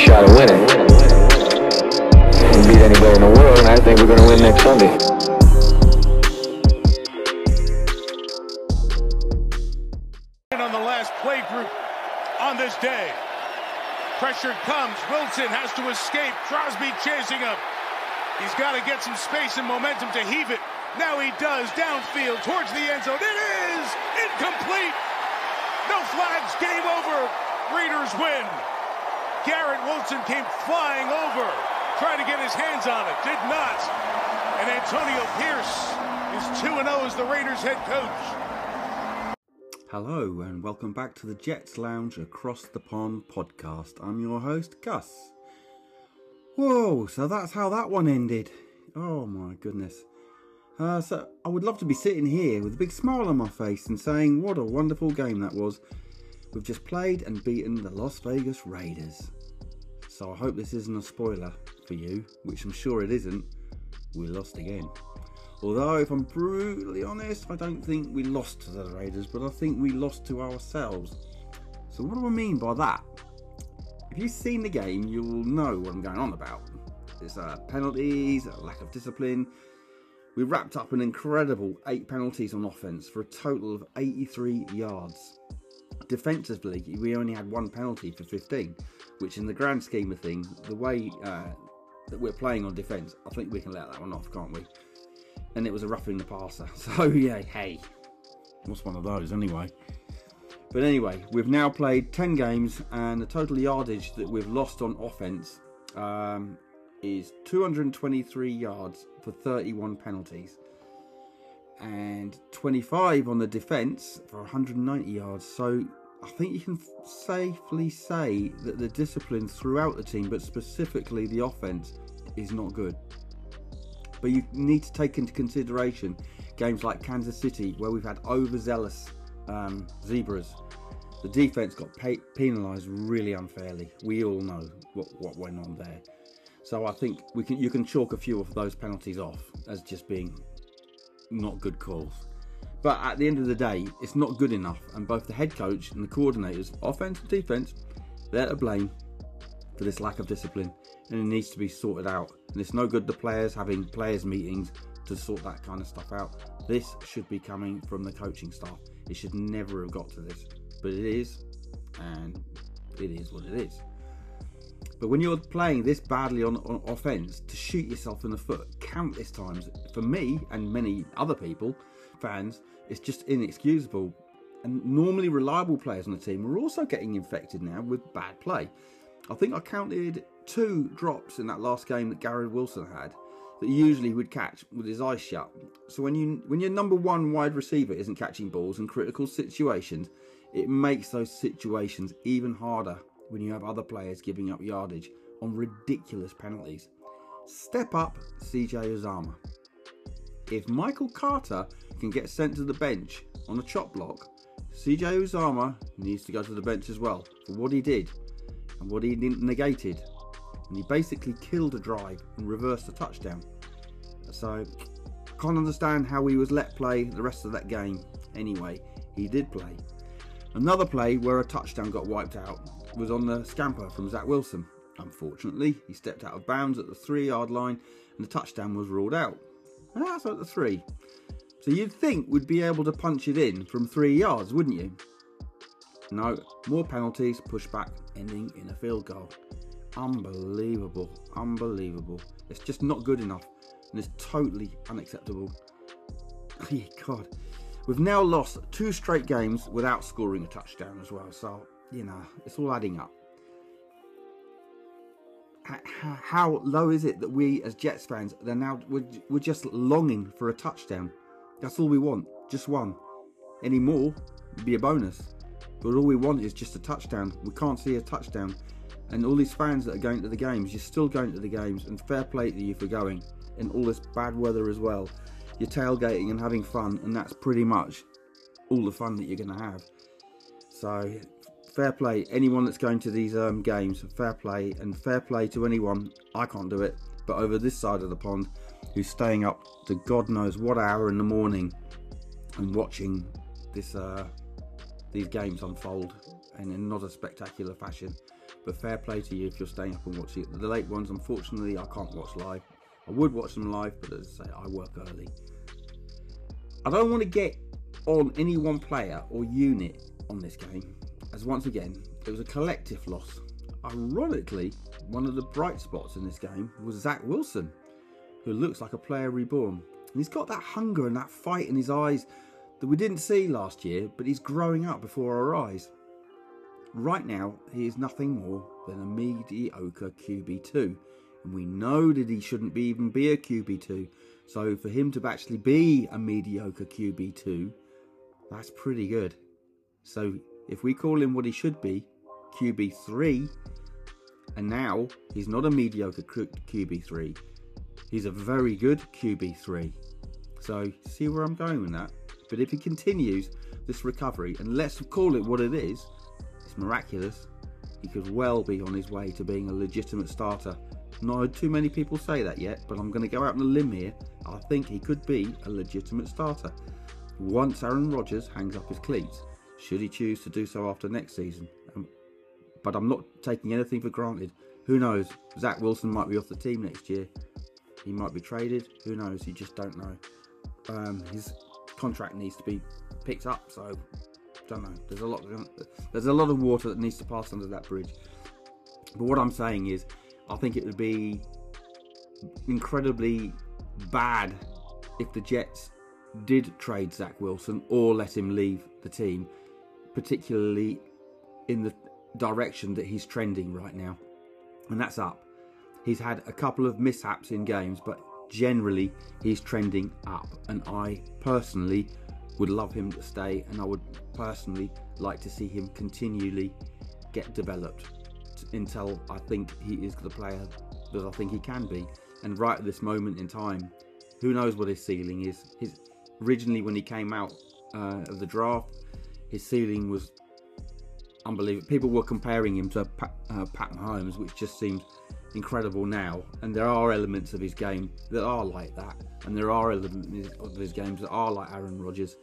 shot at winning. Beat anybody in the world, and I think we're going to win next Sunday. on the last play group on this day. Pressure comes. Wilson has to escape. Crosby chasing him. He's got to get some space and momentum to heave it. Now he does. Downfield towards the end zone. It is incomplete. No flags. Game over. Raiders win. Garrett Wilson came flying over, trying to get his hands on it. Did not. And Antonio Pierce is 2 0 as the Raiders head coach. Hello, and welcome back to the Jets Lounge Across the Pond podcast. I'm your host, Gus. Whoa, so that's how that one ended. Oh my goodness. Uh, so I would love to be sitting here with a big smile on my face and saying what a wonderful game that was. We've just played and beaten the Las Vegas Raiders. So I hope this isn't a spoiler for you, which I'm sure it isn't. We lost again. Although, if I'm brutally honest, I don't think we lost to the Raiders, but I think we lost to ourselves. So, what do I mean by that? If you've seen the game, you will know what I'm going on about. It's uh, penalties, a lack of discipline. We wrapped up an incredible eight penalties on offense for a total of 83 yards. Defensively, we only had one penalty for 15, which, in the grand scheme of things, the way uh, that we're playing on defense, I think we can let that one off, can't we? and it was a roughing the passer. So yeah, hey, what's one of those anyway? But anyway, we've now played 10 games, and the total yardage that we've lost on offense um, is 223 yards for 31 penalties, and 25 on the defense for 190 yards. So I think you can safely say that the discipline throughout the team, but specifically the offense, is not good. But you need to take into consideration games like Kansas City, where we've had overzealous um, zebras. The defense got pay- penalised really unfairly. We all know what, what went on there. So I think we can you can chalk a few of those penalties off as just being not good calls. But at the end of the day, it's not good enough, and both the head coach and the coordinators, offense and defense, they're to blame for this lack of discipline, and it needs to be sorted out. And it's no good the players having players meetings to sort that kind of stuff out. This should be coming from the coaching staff. It should never have got to this, but it is, and it is what it is. But when you're playing this badly on, on offense, to shoot yourself in the foot countless times, for me and many other people, fans, it's just inexcusable. And normally reliable players on the team are also getting infected now with bad play. I think I counted two drops in that last game that Garrett Wilson had that usually would catch with his eyes shut. So when you when your number one wide receiver isn't catching balls in critical situations, it makes those situations even harder when you have other players giving up yardage on ridiculous penalties. Step up CJ Uzomah. If Michael Carter can get sent to the bench on a chop block, CJ Uzomah needs to go to the bench as well for what he did and what he negated. And he basically killed a drive and reversed a touchdown. So, can't understand how he was let play the rest of that game. Anyway, he did play. Another play where a touchdown got wiped out was on the scamper from Zach Wilson. Unfortunately, he stepped out of bounds at the three yard line and the touchdown was ruled out. And that's at the three. So you'd think we'd be able to punch it in from three yards, wouldn't you? No, more penalties, pushback, ending in a field goal. Unbelievable, unbelievable. It's just not good enough and it's totally unacceptable. Oh God, we've now lost two straight games without scoring a touchdown as well, so you know, it's all adding up. How low is it that we as Jets fans are now we're just longing for a touchdown? That's all we want, just one. Any more would be a bonus. But all we want is just a touchdown. We can't see a touchdown. And all these fans that are going to the games, you're still going to the games, and fair play to you for going. In all this bad weather as well. You're tailgating and having fun, and that's pretty much all the fun that you're going to have. So, fair play. Anyone that's going to these um, games, fair play, and fair play to anyone. I can't do it, but over this side of the pond, who's staying up to God knows what hour in the morning and watching this uh, these games unfold and in not a spectacular fashion. But fair play to you if you're staying up and watching it. The late ones, unfortunately, I can't watch live. I would watch them live, but as I say, I work early. I don't want to get on any one player or unit on this game, as once again, it was a collective loss. Ironically, one of the bright spots in this game was Zach Wilson, who looks like a player reborn. And he's got that hunger and that fight in his eyes that we didn't see last year, but he's growing up before our eyes. Right now, he is nothing more than a mediocre QB2, and we know that he shouldn't be even be a QB2. So for him to actually be a mediocre QB2, that's pretty good. So if we call him what he should be, QB3, and now he's not a mediocre QB3, he's a very good QB3. So see where I'm going with that. But if he continues this recovery, and let's call it what it is, it's miraculous. He could well be on his way to being a legitimate starter. Not too many people say that yet, but I'm going to go out on a limb here. I think he could be a legitimate starter once Aaron Rodgers hangs up his cleats, should he choose to do so after next season. Um, but I'm not taking anything for granted. Who knows? Zach Wilson might be off the team next year. He might be traded. Who knows? You just don't know. Um, his contract needs to be picked up, so don't know. There's a lot. There's a lot of water that needs to pass under that bridge. But what I'm saying is, I think it would be incredibly bad if the Jets did trade Zach Wilson or let him leave the team, particularly in the direction that he's trending right now. And that's up. He's had a couple of mishaps in games, but generally he's trending up. And I personally would love him to stay, and I would personally like to see him continually get developed until I think he is the player that I think he can be. And right at this moment in time, who knows what his ceiling is? His originally when he came out uh, of the draft, his ceiling was unbelievable. People were comparing him to Pat, uh, Pat Mahomes, which just seems incredible now. And there are elements of his game that are like that, and there are elements of his games that are like Aaron Rodgers.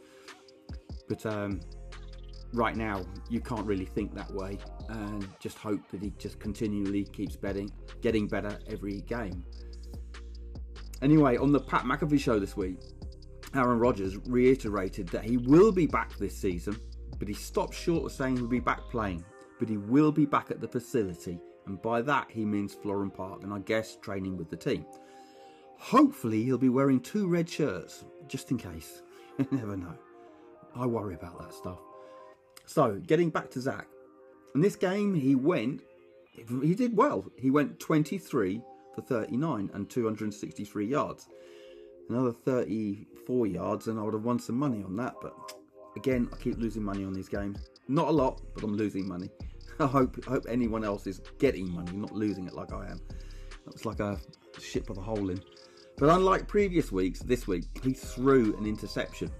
But um, right now, you can't really think that way, and just hope that he just continually keeps betting, getting better every game. Anyway, on the Pat McAfee show this week, Aaron Rodgers reiterated that he will be back this season, but he stopped short of saying he'll be back playing. But he will be back at the facility, and by that he means Florham Park, and I guess training with the team. Hopefully, he'll be wearing two red shirts, just in case. you never know. I worry about that stuff. So, getting back to Zach. In this game, he went, he did well. He went 23 for 39 and 263 yards another 34 yards and I would have won some money on that. But again, I keep losing money on these games. Not a lot, but I'm losing money. I hope hope anyone else is getting money, not losing it like I am. That's like a ship with a hole in. But unlike previous weeks, this week he threw an interception,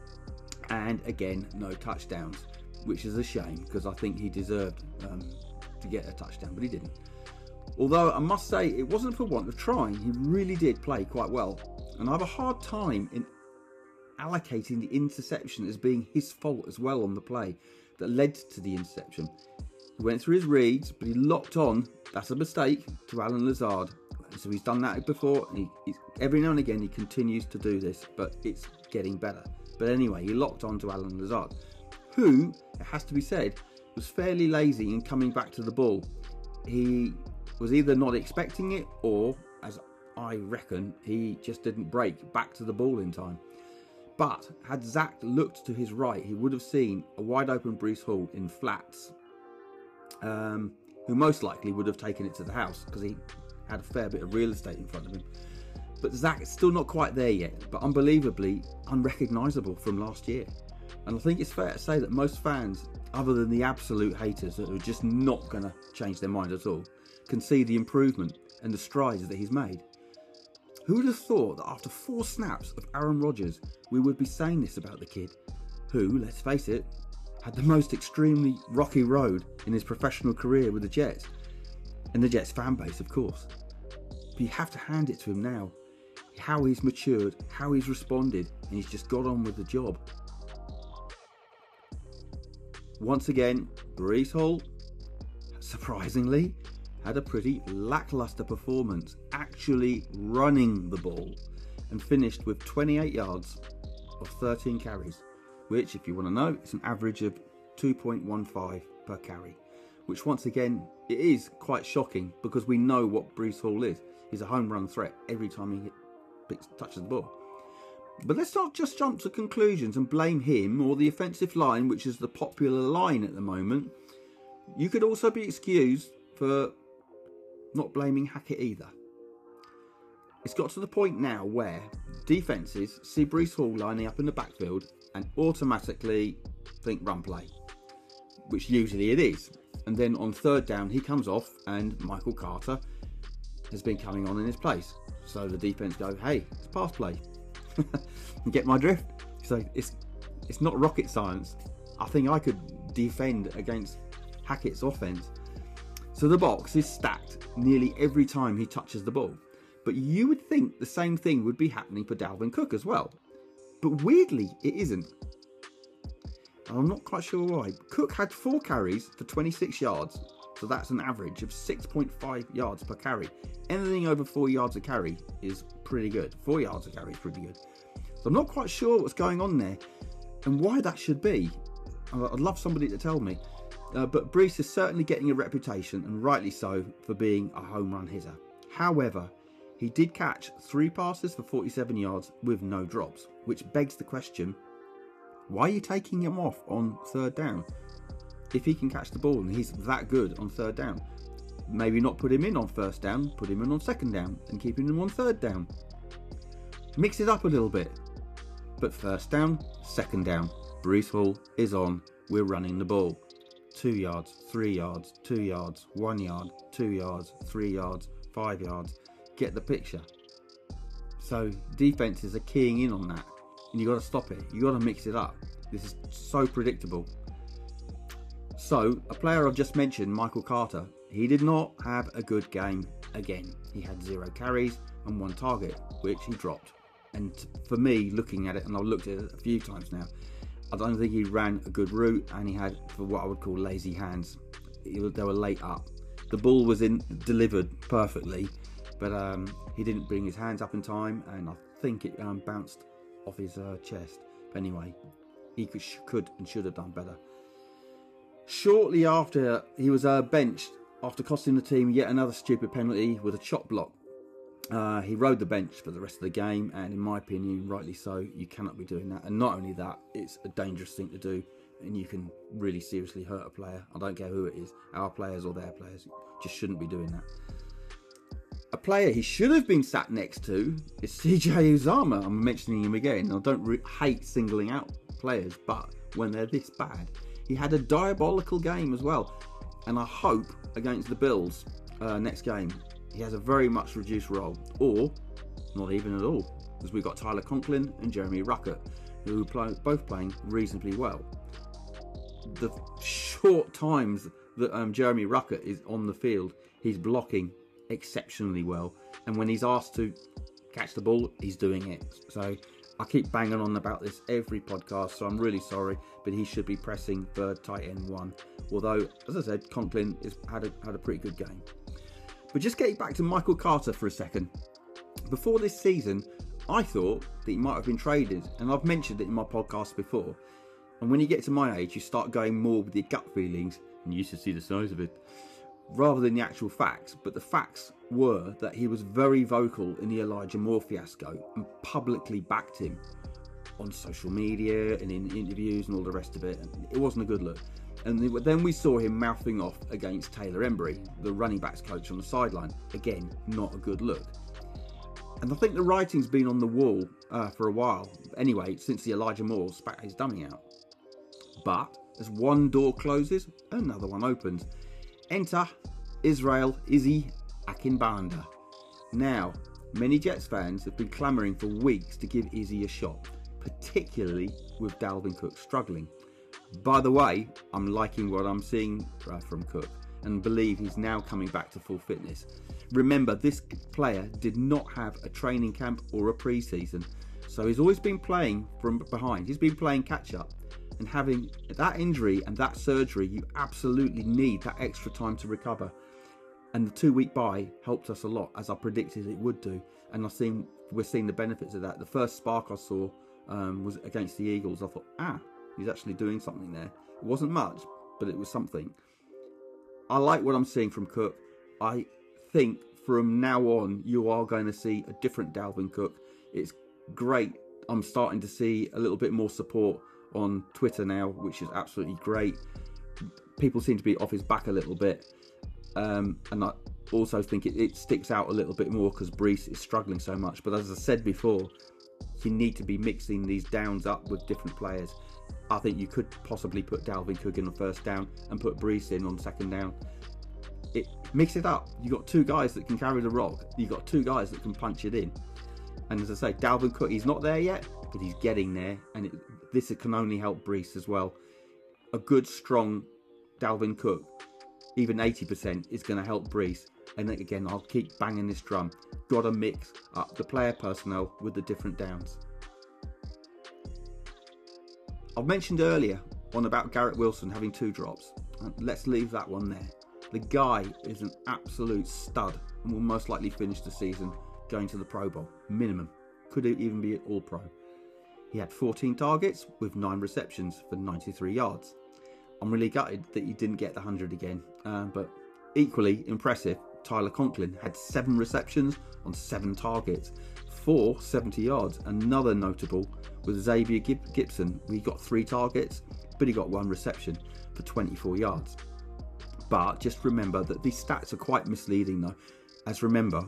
and again no touchdowns, which is a shame because I think he deserved um, to get a touchdown, but he didn't. Although I must say it wasn't for want of trying, he really did play quite well. And I have a hard time in allocating the interception as being his fault as well on the play that led to the interception. He went through his reads, but he locked on, that's a mistake, to Allen Lazard. So he's done that before. He, every now and again he continues to do this, but it's getting better. But anyway, he locked on to Allen Lazard, who, it has to be said, was fairly lazy in coming back to the ball. He was either not expecting it or, as I reckon he just didn't break back to the ball in time. But had Zach looked to his right, he would have seen a wide open Breece Hall in flats, um, who most likely would have taken it to the house because he had a fair bit of real estate in front of him. But Zach is still not quite there yet, but unbelievably unrecognisable from last year. And I think it's fair to say that most fans, other than the absolute haters that are just not going to change their mind at all, can see the improvement and the strides that he's made. Who would have thought that after four snaps of Aaron Rodgers, we would be saying this about the kid, who, let's face it, had the most extremely rocky road in his professional career with the Jets, and the Jets fan base, of course. But you have to hand it to him now. How he's matured, how he's responded, and he's just got on with the job. Once again, Breece Hall surprisingly, had a pretty lackluster performance, actually running the ball, and finished with 28 yards of 13 carries, which, if you want to know, is an average of 2.15 per carry. Which, once again, it is quite shocking because we know what Breece Hall is. He's a home run threat every time he hit, touches the ball. But let's not just jump to conclusions and blame him or the offensive line, which is the popular line at the moment. You could also be excused for not blaming Hackett either. It's got to the point now where defences see Breece Hall lining up in the backfield and automatically think run play, which usually it is. And then on third down, he comes off and Michael Carter has been coming on in his place. So the defense go, hey, it's pass play. Get my drift? So it's it's not rocket science. I think I could defend against Hackett's offense. So the box is stacked nearly every time he touches the ball. But you would think the same thing would be happening for Dalvin Cook as well. But weirdly, it isn't. And I'm not quite sure why. Cook had four carries for 26 yards, so that's an average of 6.5 yards per carry. Anything over four yards a carry is pretty good. Four yards a carry is pretty good. So I'm not quite sure what's going on there and why that should be. I'd love somebody to tell me. Uh, but Breece is certainly getting a reputation, and rightly so, for being a home run hitter. However, he did catch three passes for 47 yards with no drops, which begs the question why are you taking him off on third down? If he can catch the ball and he's that good on third down, maybe not put him in on first down, put him in on second down, and keeping him on third down. Mix it up a little bit. But first down, second down, Breece Hall is on, we're running the ball. Two yards, three yards, two yards, one yard, two yards, three yards, five yards. Get the picture. So defenses are keying in on that and you got to stop it. You got to mix it up. This is so predictable. So, a player I've just mentioned, Michael Carter, he did not have a good game again. He had zero carries and one target, which he dropped. And for me, looking at it, and I've looked at it a few times now, I don't think he ran a good route, and he had for what I would call lazy hands. they were late up. The ball was in delivered perfectly, but um, he didn't bring his hands up in time, and I think it um, bounced off his uh, chest. But anyway, he could, could and should have done better. Shortly after, he was uh, benched after costing the team yet another stupid penalty with a chop block. Uh, he rode the bench for the rest of the game, and in my opinion, rightly so. You cannot be doing that. And not only that, it's a dangerous thing to do, and you can really seriously hurt a player. I don't care who it is, our players or their players, just shouldn't be doing that. Player he should have been sat next to is CJ Uzomah. I'm mentioning him again. I don't re- hate singling out players, but when they're this bad, he had a diabolical game as well. And I hope against the Bills uh, next game, he has a very much reduced role, or not even at all, because we've got Tyler Conklin and Jeremy Ruckert, who are both playing reasonably well. The short times that um, Jeremy Ruckert is on the field, he's blocking exceptionally well. And when he's asked to catch the ball, he's doing it. So I keep banging on about this every podcast, so I'm really sorry, but he should be pressing for tight end one. Although, as I said, Conklin has had a, had a pretty good game. But just getting back to Michael Carter for a second. Before this season, I thought that he might have been traded, and I've mentioned it in my podcast before. And when you get to my age, you start going more with your gut feelings, and you should see the size of it rather than the actual facts, but the facts were that he was very vocal in the Elijah Moore fiasco and publicly backed him on social media and in interviews and all the rest of it. And it wasn't a good look. And then we saw him mouthing off against Taylor Embree, the running backs coach on the sideline. Again, not a good look. And I think the writing's been on the wall uh, for a while. Anyway, since the Elijah Moore spat his dummy out. But as one door closes, another one opens. Enter Israel Izzy Abanikanda. Now, many Jets fans have been clamouring for weeks to give Izzy a shot, particularly with Dalvin Cook struggling. By the way, I'm liking what I'm seeing uh, from Cook and believe he's now coming back to full fitness. Remember, this player did not have a training camp or a preseason, so he's always been playing from behind. He's been playing catch up, And having that injury and that surgery, you absolutely need that extra time to recover. And the two week bye helped us a lot, as I predicted it would do. And I've seen we're seeing the benefits of that. The first spark I saw um, was against the Eagles. I thought, ah, he's actually doing something there. It wasn't much, but it was something. I like what I'm seeing from Cook. I think from now on you are going to see a different Dalvin Cook. It's great. I'm starting to see a little bit more support on Twitter now, which is absolutely great. People seem to be off his back a little bit. Um, and I also think it, it sticks out a little bit more because Breece is struggling so much. But as I said before, you need to be mixing these downs up with different players. I think you could possibly put Dalvin Cook in on first down and put Breece in on second down. It mix it up. You got two guys that can carry the rock. You got two guys that can punch it in. And as I say, Dalvin Cook, he's not there yet, but he's getting there, and it, this can only help Breece as well. A good, strong Dalvin Cook, even 80%, is going to help Breece. And again, I'll keep banging this drum. Got to mix up the player personnel with the different downs. I've mentioned earlier on about Garrett Wilson having two drops. Uh, let's leave that one there. The guy is an absolute stud and will most likely finish the season going to the Pro Bowl, minimum. Could even be All Pro. He had 14 targets with 9 receptions for 93 yards. I'm really gutted that he didn't get the 100 again, uh, but equally impressive, Tyler Conklin had 7 receptions on 7 targets for 70 yards. Another notable was Xavier Gipson. He got 3 targets, but he got 1 reception for 24 yards. But just remember that these stats are quite misleading though. As remember,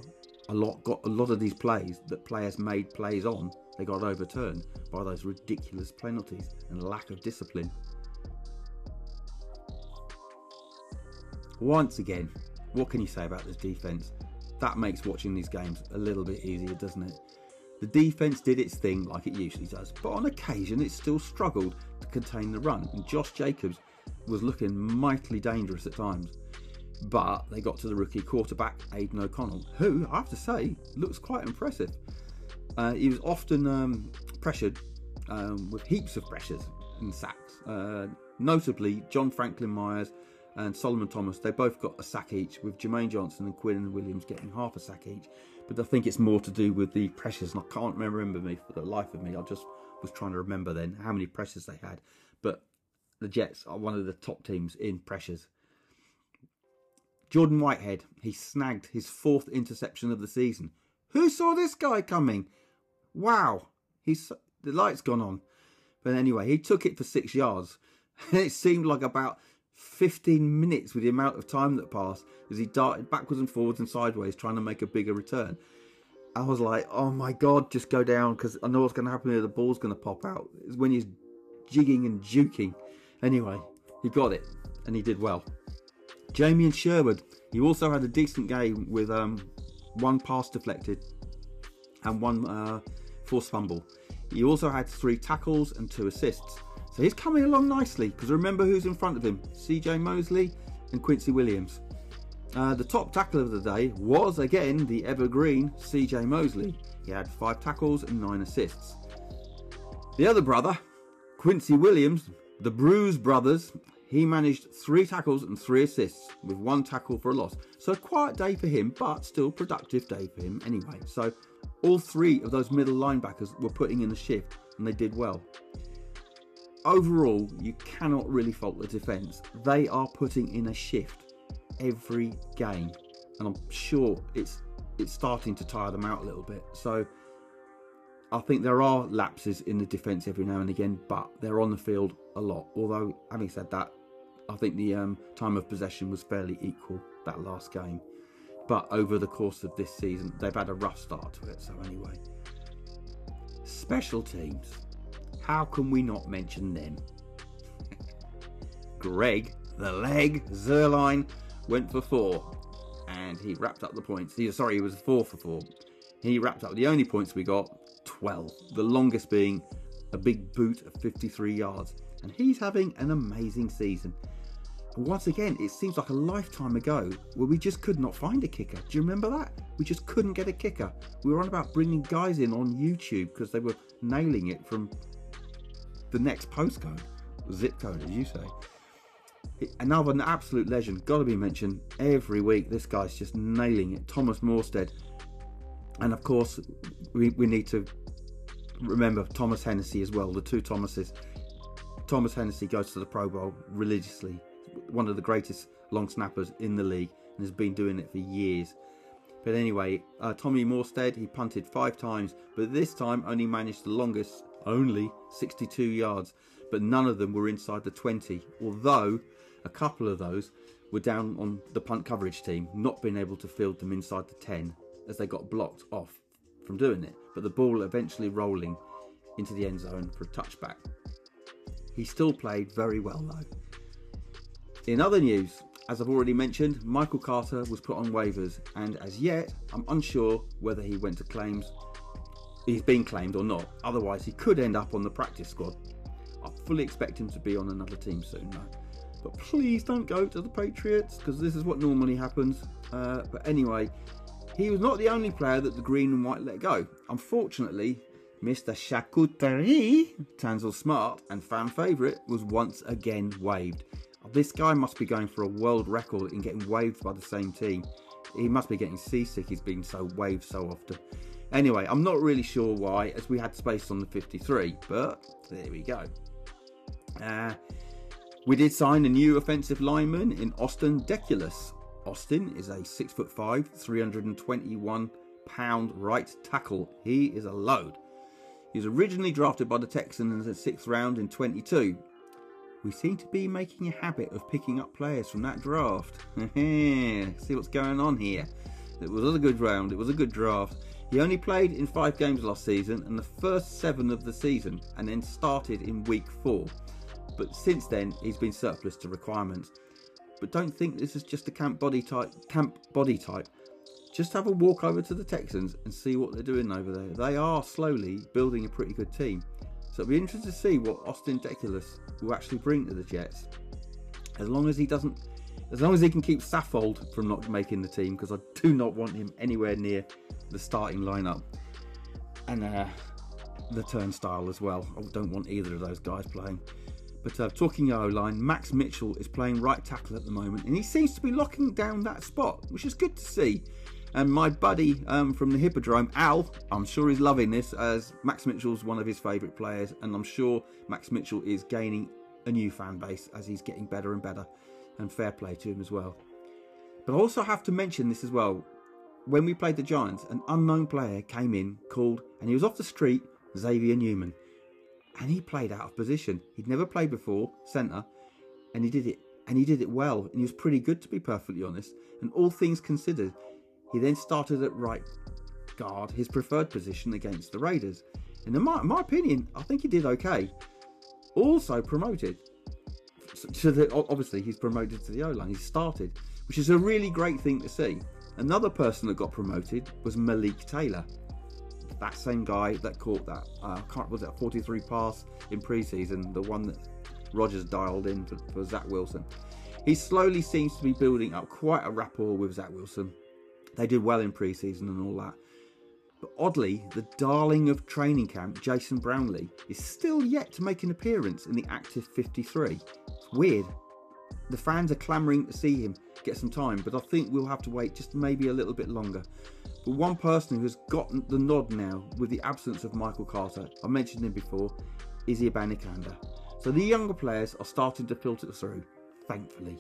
a lot got a lot of these plays that players made plays on, they got overturned by those ridiculous penalties and lack of discipline. Once again, what can you say about this defense? That makes watching these games a little bit easier, doesn't it? The defense did its thing like it usually does, but on occasion it still struggled to contain the run, and Josh Jacobs was looking mightily dangerous at times. But they got to the rookie quarterback, Aidan O'Connell, who, I have to say, looks quite impressive. Uh, he was often um, pressured um, with heaps of pressures and sacks. Uh, notably, John Franklin Myers and Solomon Thomas, they both got a sack each, with Jermaine Johnson and Quinnen Williams getting half a sack each. But I think it's more to do with the pressures, and I can't remember me for the life of me. I just was trying to remember then how many pressures they had. But the Jets are one of the top teams in pressures. Jordan Whitehead, he snagged his fourth interception of the season. Who saw this guy coming? Wow, he's the light's gone on. But anyway, he took it for six yards. it seemed like about 15 minutes with the amount of time that passed as he darted backwards and forwards and sideways trying to make a bigger return. I was like, oh my god, just go down because I know what's going to happen here. The ball's going to pop out. It's when he's jigging and juking. Anyway, he got it and he did well. Jamien Sherwood, he also had a decent game with um, one pass deflected and one uh, forced fumble. He also had three tackles and two assists. So he's coming along nicely because remember who's in front of him CJ Mosley and Quincy Williams. Uh, the top tackler of the day was again the evergreen CJ Mosley. He had five tackles and nine assists. The other brother, Quincy Williams, the Bruise brothers, he managed three tackles and three assists with one tackle for a loss. So a quiet day for him, but still productive day for him anyway. So all three of those middle linebackers were putting in the shift and they did well. Overall, you cannot really fault the defence. They are putting in a shift every game, and I'm sure it's it's starting to tire them out a little bit. So I think there are lapses in the defence every now and again, but they're on the field a lot. Although, having said that, I think the um, time of possession was fairly equal that last game. But over the course of this season, they've had a rough start to it. So anyway, special teams. How can we not mention them? Greg, the leg, Zuerlein, went for four. And he wrapped up the points. He, sorry, he was four for four. He wrapped up the only points we got 12. The longest being a big boot of 53 yards. And he's having an amazing season. Once again, it seems like a lifetime ago where we just could not find a kicker. Do you remember that? We just couldn't get a kicker. We were on about bringing guys in on YouTube because they were nailing it from the next postcode. zip code, as you say. Another absolute legend, got to be mentioned every week. This guy's just nailing it. Thomas Morstead. And of course, we, we need to remember Thomas Hennessy as well, the two Thomases. Thomas Hennessy goes to the Pro Bowl religiously, one of the greatest long snappers in the league, and has been doing it for years. But anyway, uh, Tommy Morstead, he punted five times, but this time only managed the longest, only 62 yards, but none of them were inside the 20, although a couple of those were down on the punt coverage team, not being able to field them inside the 10 as they got blocked off from doing it, but the ball eventually rolling into the end zone for a touchback. He still played very well though. In other news, as I've already mentioned, Michael Carter was put on waivers, and as yet, I'm unsure whether he went to claims. He's been claimed or not. Otherwise, he could end up on the practice squad. I fully expect him to be on another team soon, though. But please don't go to the Patriots because this is what normally happens. Uh, but anyway, he was not the only player that the green and white let go. Unfortunately, Mr. Charcuterie, Tanzel Smart, and fan favourite, was once again waived. This guy must be going for a world record in getting waved by the same team. He must be getting seasick, he's been so waved so often. Anyway, I'm not really sure why, as we had space on the 53, but there we go. Uh, we did sign a new offensive lineman in Austin Deculus. Austin is a 6'5, 321 pound right tackle. He is a load. He was originally drafted by the Texans in the sixth round in 22 we seem to be making a habit of picking up players from that draft. See what's going on here. It was a good round, it was a good draft. He only played in five games last season and the first seven of the season, and then started in week four. But since then, he's been surplus to requirements. But don't think this is just a camp body type. Camp body type. Just have a walk over to the Texans and see what they're doing over there. They are slowly building a pretty good team. So it'll be interesting to see what Austin Deculus will actually bring to the Jets. As long as he doesn't, as long as he can keep Saffold from not making the team, because I do not want him anywhere near the starting lineup. And uh, the turnstile as well. I don't want either of those guys playing. But uh, talking O line, Max Mitchell is playing right tackle at the moment, and he seems to be locking down that spot, which is good to see. And my buddy um, from the Hippodrome, Al, I'm sure he's loving this as Max Mitchell's one of his favourite players, and I'm sure Max Mitchell is gaining a new fan base as he's getting better and better, and fair play to him as well. But I also have to mention this as well. When we played the Giants, an unknown player came in called, and he was off the street, Xavier Newman, and he played out of position. He'd never played before, centre, and he did it, and he did it well, and he was pretty good to be perfectly honest. And all things considered, he then started at right guard, his preferred position against the Raiders. And in my, my opinion, I think he did okay. Also promoted. So the, obviously, he's promoted to the O line. He started, which is a really great thing to see. Another person that got promoted was Malik Taylor. That same guy that caught that, uh, was it a 43 pass in preseason, the one that Rodgers dialed in for, for Zach Wilson. He slowly seems to be building up quite a rapport with Zach Wilson they did well in pre-season and all that. But oddly, the darling of training camp, Jason Brownlee, is still yet to make an appearance in the active 53. It's weird. The fans are clamouring to see him get some time, but I think we'll have to wait just maybe a little bit longer. But one person who has gotten the nod now with the absence of Michael Carter, I mentioned him before, is Abanikanda. So the younger players are starting to filter through, thankfully.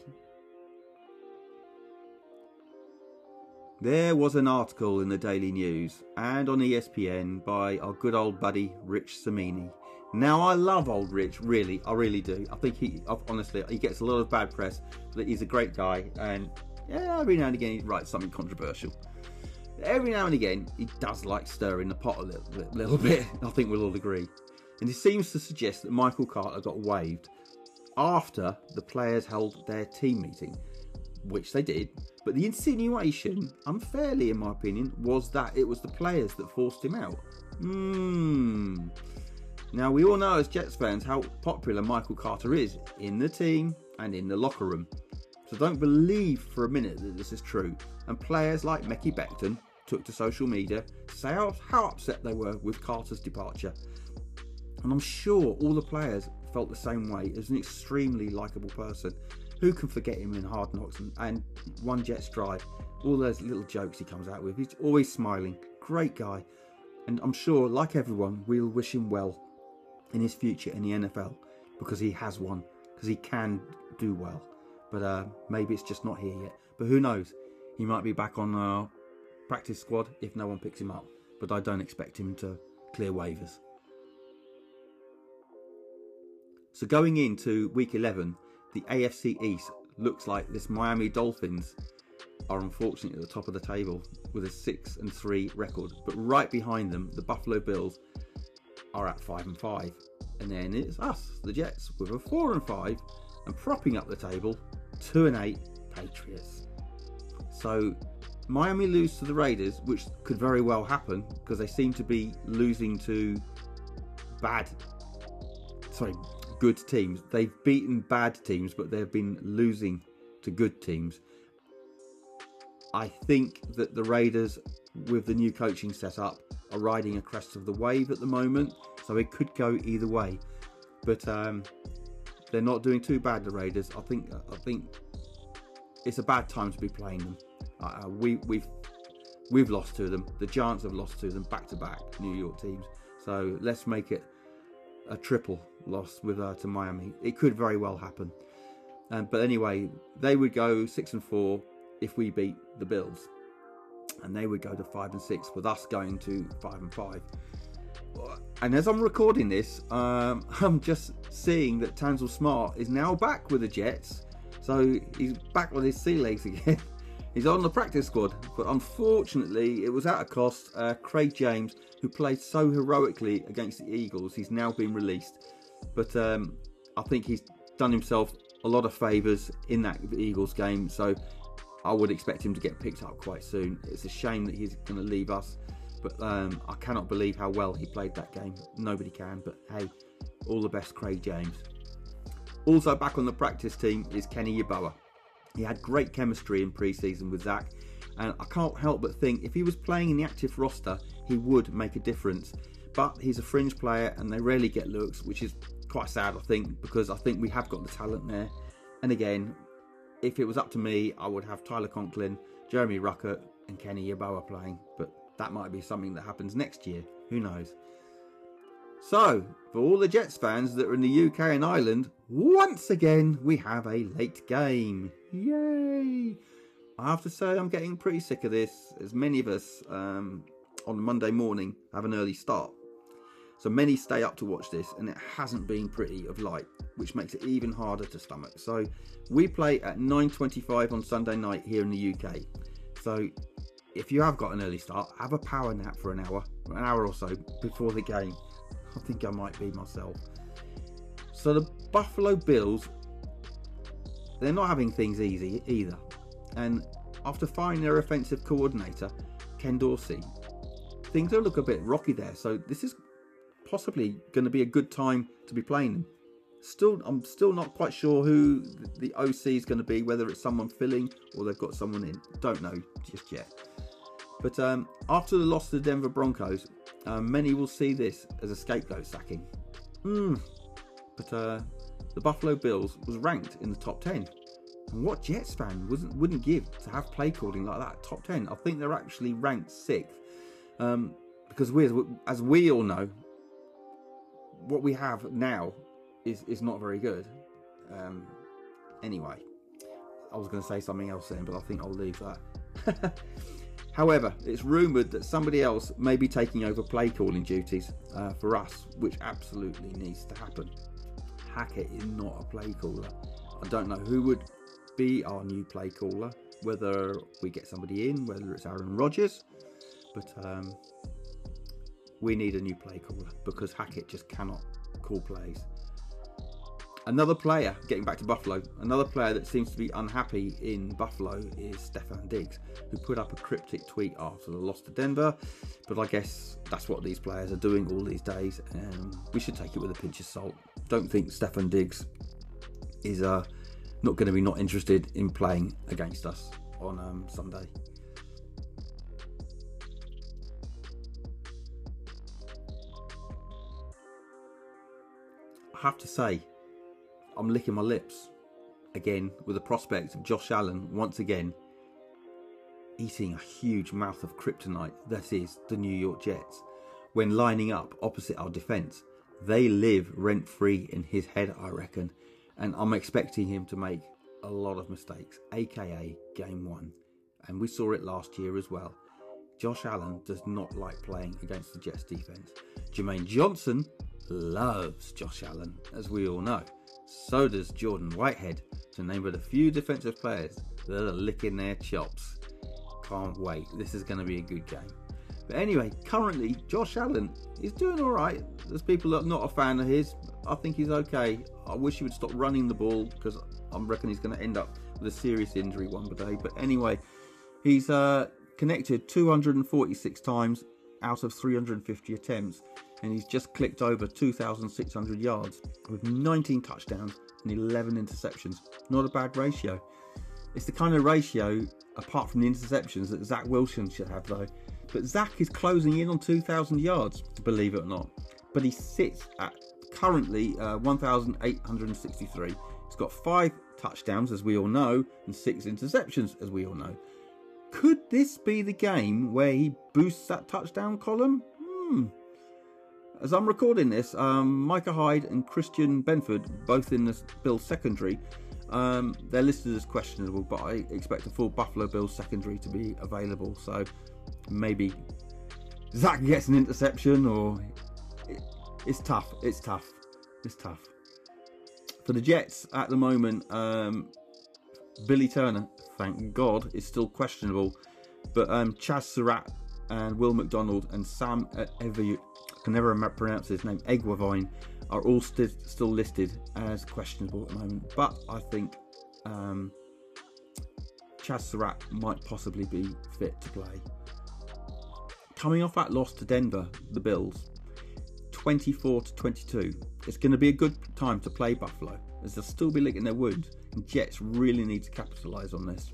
There was an article in the Daily News and on ESPN by our good old buddy Rich Cimini. Now I love old Rich, really, I really do. I think he, honestly, he gets a lot of bad press, but he's a great guy, and yeah, every now and again he writes something controversial. Every now and again he does like stirring the pot a little, little bit. I think we'll all agree. And he seems to suggest that Michael Carter got waived after the players held their team meeting which they did. But the insinuation, unfairly in my opinion, was that it was the players that forced him out. Hmm. Now, we all know as Jets fans how popular Michael Carter is in the team and in the locker room. So don't believe for a minute that this is true. And players like Mekhi Becton took to social media to say how, how upset they were with Carter's departure. And I'm sure all the players felt the same way. As an extremely likable person. Who can forget him in Hard Knocks and, and One Jets Drive? All those little jokes he comes out with. He's always smiling. Great guy. And I'm sure, like everyone, we'll wish him well in his future in the NFL because he has one, because he can do well. But uh, maybe it's just not here yet. But who knows? He might be back on our practice squad if no one picks him up. But I don't expect him to clear waivers. So going into week 11, the AFC East looks like this Miami Dolphins are unfortunately at the top of the table with a 6 and 3 record. But right behind them, the Buffalo Bills are at 5 and 5. And then it's us, the Jets, with a 4 and 5 and propping up the table, 2 and 8 Patriots. So Miami lose to the Raiders, which could very well happen because they seem to be losing to bad, sorry, good teams. They've beaten bad teams, but they've been losing to good teams. I think that the Raiders, with the new coaching setup, are riding a crest of the wave at the moment, so it could go either way. But um, they're not doing too bad. The Raiders, I think. I think it's a bad time to be playing them. Uh, we, we've we've lost to them. The Giants have lost to them back to back. New York teams. So let's make it a triple loss with uh, to Miami. It could very well happen. Um, but anyway, they would go six and four if we beat the Bills, and they would go to five and six with us going to five and five. And as I'm recording this, um, I'm just seeing that Tanzel Smart is now back with the Jets. So he's back with his sea legs again. he's on the practice squad, but unfortunately, it was at a cost. Uh, Craig James, who played so heroically against the Eagles, he's now been released. But um, I think he's done himself a lot of favours in that Eagles game. So I would expect him to get picked up quite soon. It's a shame that he's going to leave us, but um, I cannot believe how well he played that game. Nobody can, but hey, all the best, Craig James. Also back on the practice team is Kenny Yeboah. He had great chemistry in pre-season with Zach, and I can't help but think if he was playing in the active roster, he would make a difference. But he's a fringe player, and they rarely get looks, which is quite sad, I think, because I think we have got the talent there. And again, if it was up to me, I would have Tyler Conklin, Jeremy Ruckert, and Kenny Yeboah playing, but that might be something that happens next year. Who knows? So, for all the Jets fans that are in the UK and Ireland, once again we have a late game. Yay! I have to say, I'm getting pretty sick of this, as many of us um, on Monday morning have an early start. So many stay up to watch this, and it hasn't been pretty of light, which makes it even harder to stomach. So we play at 9:25 on Sunday night here in the UK. So if you have got an early start, have a power nap for an hour, an hour or so before the game. I think I might be myself. So the Buffalo Bills, they're not having things easy either. And after firing their offensive coordinator, Ken Dorsey, things look a bit rocky there. So this is possibly going to be a good time to be playing them. Still, I'm still not quite sure who the OC is going to be, whether it's someone filling or they've got someone in. Don't know just yet. But um, after the loss to the Denver Broncos, um, many will see this as a scapegoat sacking. Hmm. But uh, the Buffalo Bills was ranked in the top 10. And what Jets fan wouldn't, wouldn't give to have play calling like that, top 10? I think they're actually ranked sixth. Um, because we, as we all know, what we have now is is not very good. Um, anyway, I was going to say something else then, but I think I'll leave that. However, it's rumoured that somebody else may be taking over play calling duties uh, for us, which absolutely needs to happen. Hackett is not a play caller. I don't know who would be our new play caller, whether we get somebody in, whether it's Aaron Rodgers, but um, we need a new play caller because Hackett just cannot call plays. Another player, getting back to Buffalo, another player that seems to be unhappy in Buffalo is Stefon Diggs, who put up a cryptic tweet after the loss to Denver. But I guess that's what these players are doing all these days, and we should take it with a pinch of salt. Don't think Stefon Diggs is uh, not going to be not interested in playing against us on um, Sunday. Have to say, I'm licking my lips again with the prospect of Josh Allen once again eating a huge mouth of kryptonite that is the New York Jets when lining up opposite our defence. They live rent free in his head, I reckon, and I'm expecting him to make a lot of mistakes, aka game one. And we saw it last year as well. Josh Allen does not like playing against the Jets defense. Jermaine Johnson loves Josh Allen, as we all know. So does Jordan Whitehead, to name but a few defensive players that are licking their chops. Can't wait. This is going to be a good game. But anyway, currently Josh Allen is doing all right. There's people that are not a fan of his. I think he's okay. I wish he would stop running the ball because I reckon he's going to end up with a serious injury one day. But anyway, he's uh, connected 246 times out of 350 attempts, and he's just clicked over 2,600 yards with 19 touchdowns and 11 interceptions. Not a bad ratio. It's the kind of ratio, apart from the interceptions, that Zach Wilson should have, though. But Zach is closing in on 2,000 yards, believe it or not. But he sits at currently uh, 1,863. He's got five touchdowns, as we all know, and six interceptions, as we all know. Could this be the game where he boosts that touchdown column? Hmm. As I'm recording this, um, Micah Hyde and Christian Benford, both in the Bills secondary, um, they're listed as questionable, but I expect a full Buffalo Bills secondary to be available. So maybe Zach gets an interception, or it, it's tough. It's tough. It's tough. For the Jets at the moment, um, Billy Turner, thank God, is still questionable, but um, Chazz Surratt and Will McDonald and Sam I can never pronounce his name, Eguavoen, are all st- still listed as questionable at the moment. But I think um, Chazz Surratt might possibly be fit to play. Coming off that loss to Denver, the Bills, 24 to 22. It's going to be a good time to play Buffalo, as they'll still be licking their wounds, and Jets really need to capitalise on this.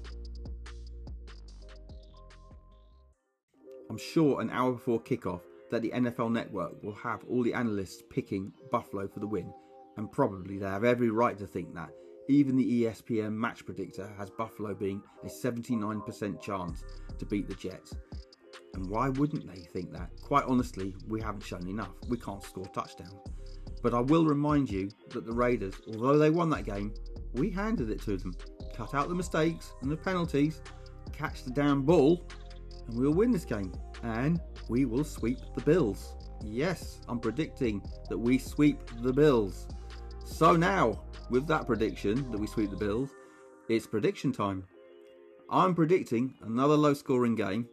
I'm sure an hour before kickoff that the NFL network will have all the analysts picking Buffalo for the win, and probably they have every right to think that. Even the ESPN match predictor has Buffalo being a 79% chance to beat the Jets. And why wouldn't they think that? Quite honestly, we haven't shown enough. We can't score touchdowns. But I will remind you that the Raiders, although they won that game, we handed it to them. Cut out the mistakes and the penalties, catch the damn ball, and we'll win this game. And we will sweep the Bills. Yes, I'm predicting that we sweep the Bills. So now, with that prediction that we sweep the Bills, it's prediction time. I'm predicting another low scoring game.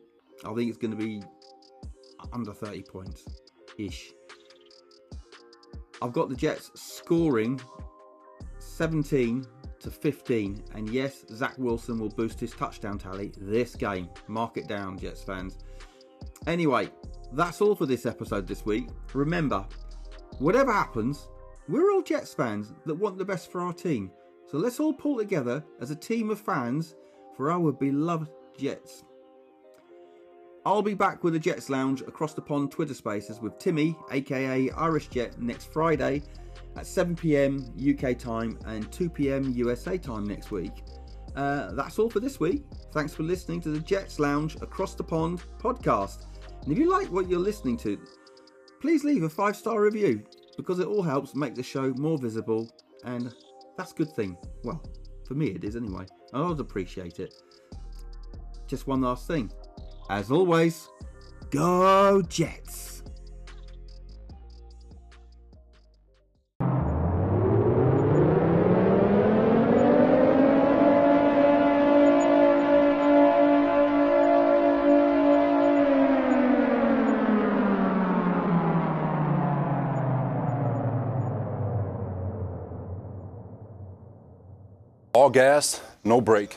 I think it's going to be under 30 points ish. I've got the Jets scoring 17 to 15, and yes, Zach Wilson will boost his touchdown tally this game. Mark it down, Jets fans. Anyway, that's all for this episode this week. Remember, whatever happens, we're all Jets fans that want the best for our team. So let's all pull together as a team of fans for our beloved Jets. I'll be back with the Jets Lounge across the pond Twitter spaces with Timmy, aka Irish Jet, next Friday at 7pm UK time and 2pm USA time next week. Uh, that's all for this week. Thanks for listening to the Jets Lounge Across the Pond podcast. And if you like what you're listening to, please leave a five star review because it all helps make the show more visible, and that's a good thing. Well, for me it is anyway. and I'd appreciate it. Just one last thing. As always, go Jets! Gas, no brake.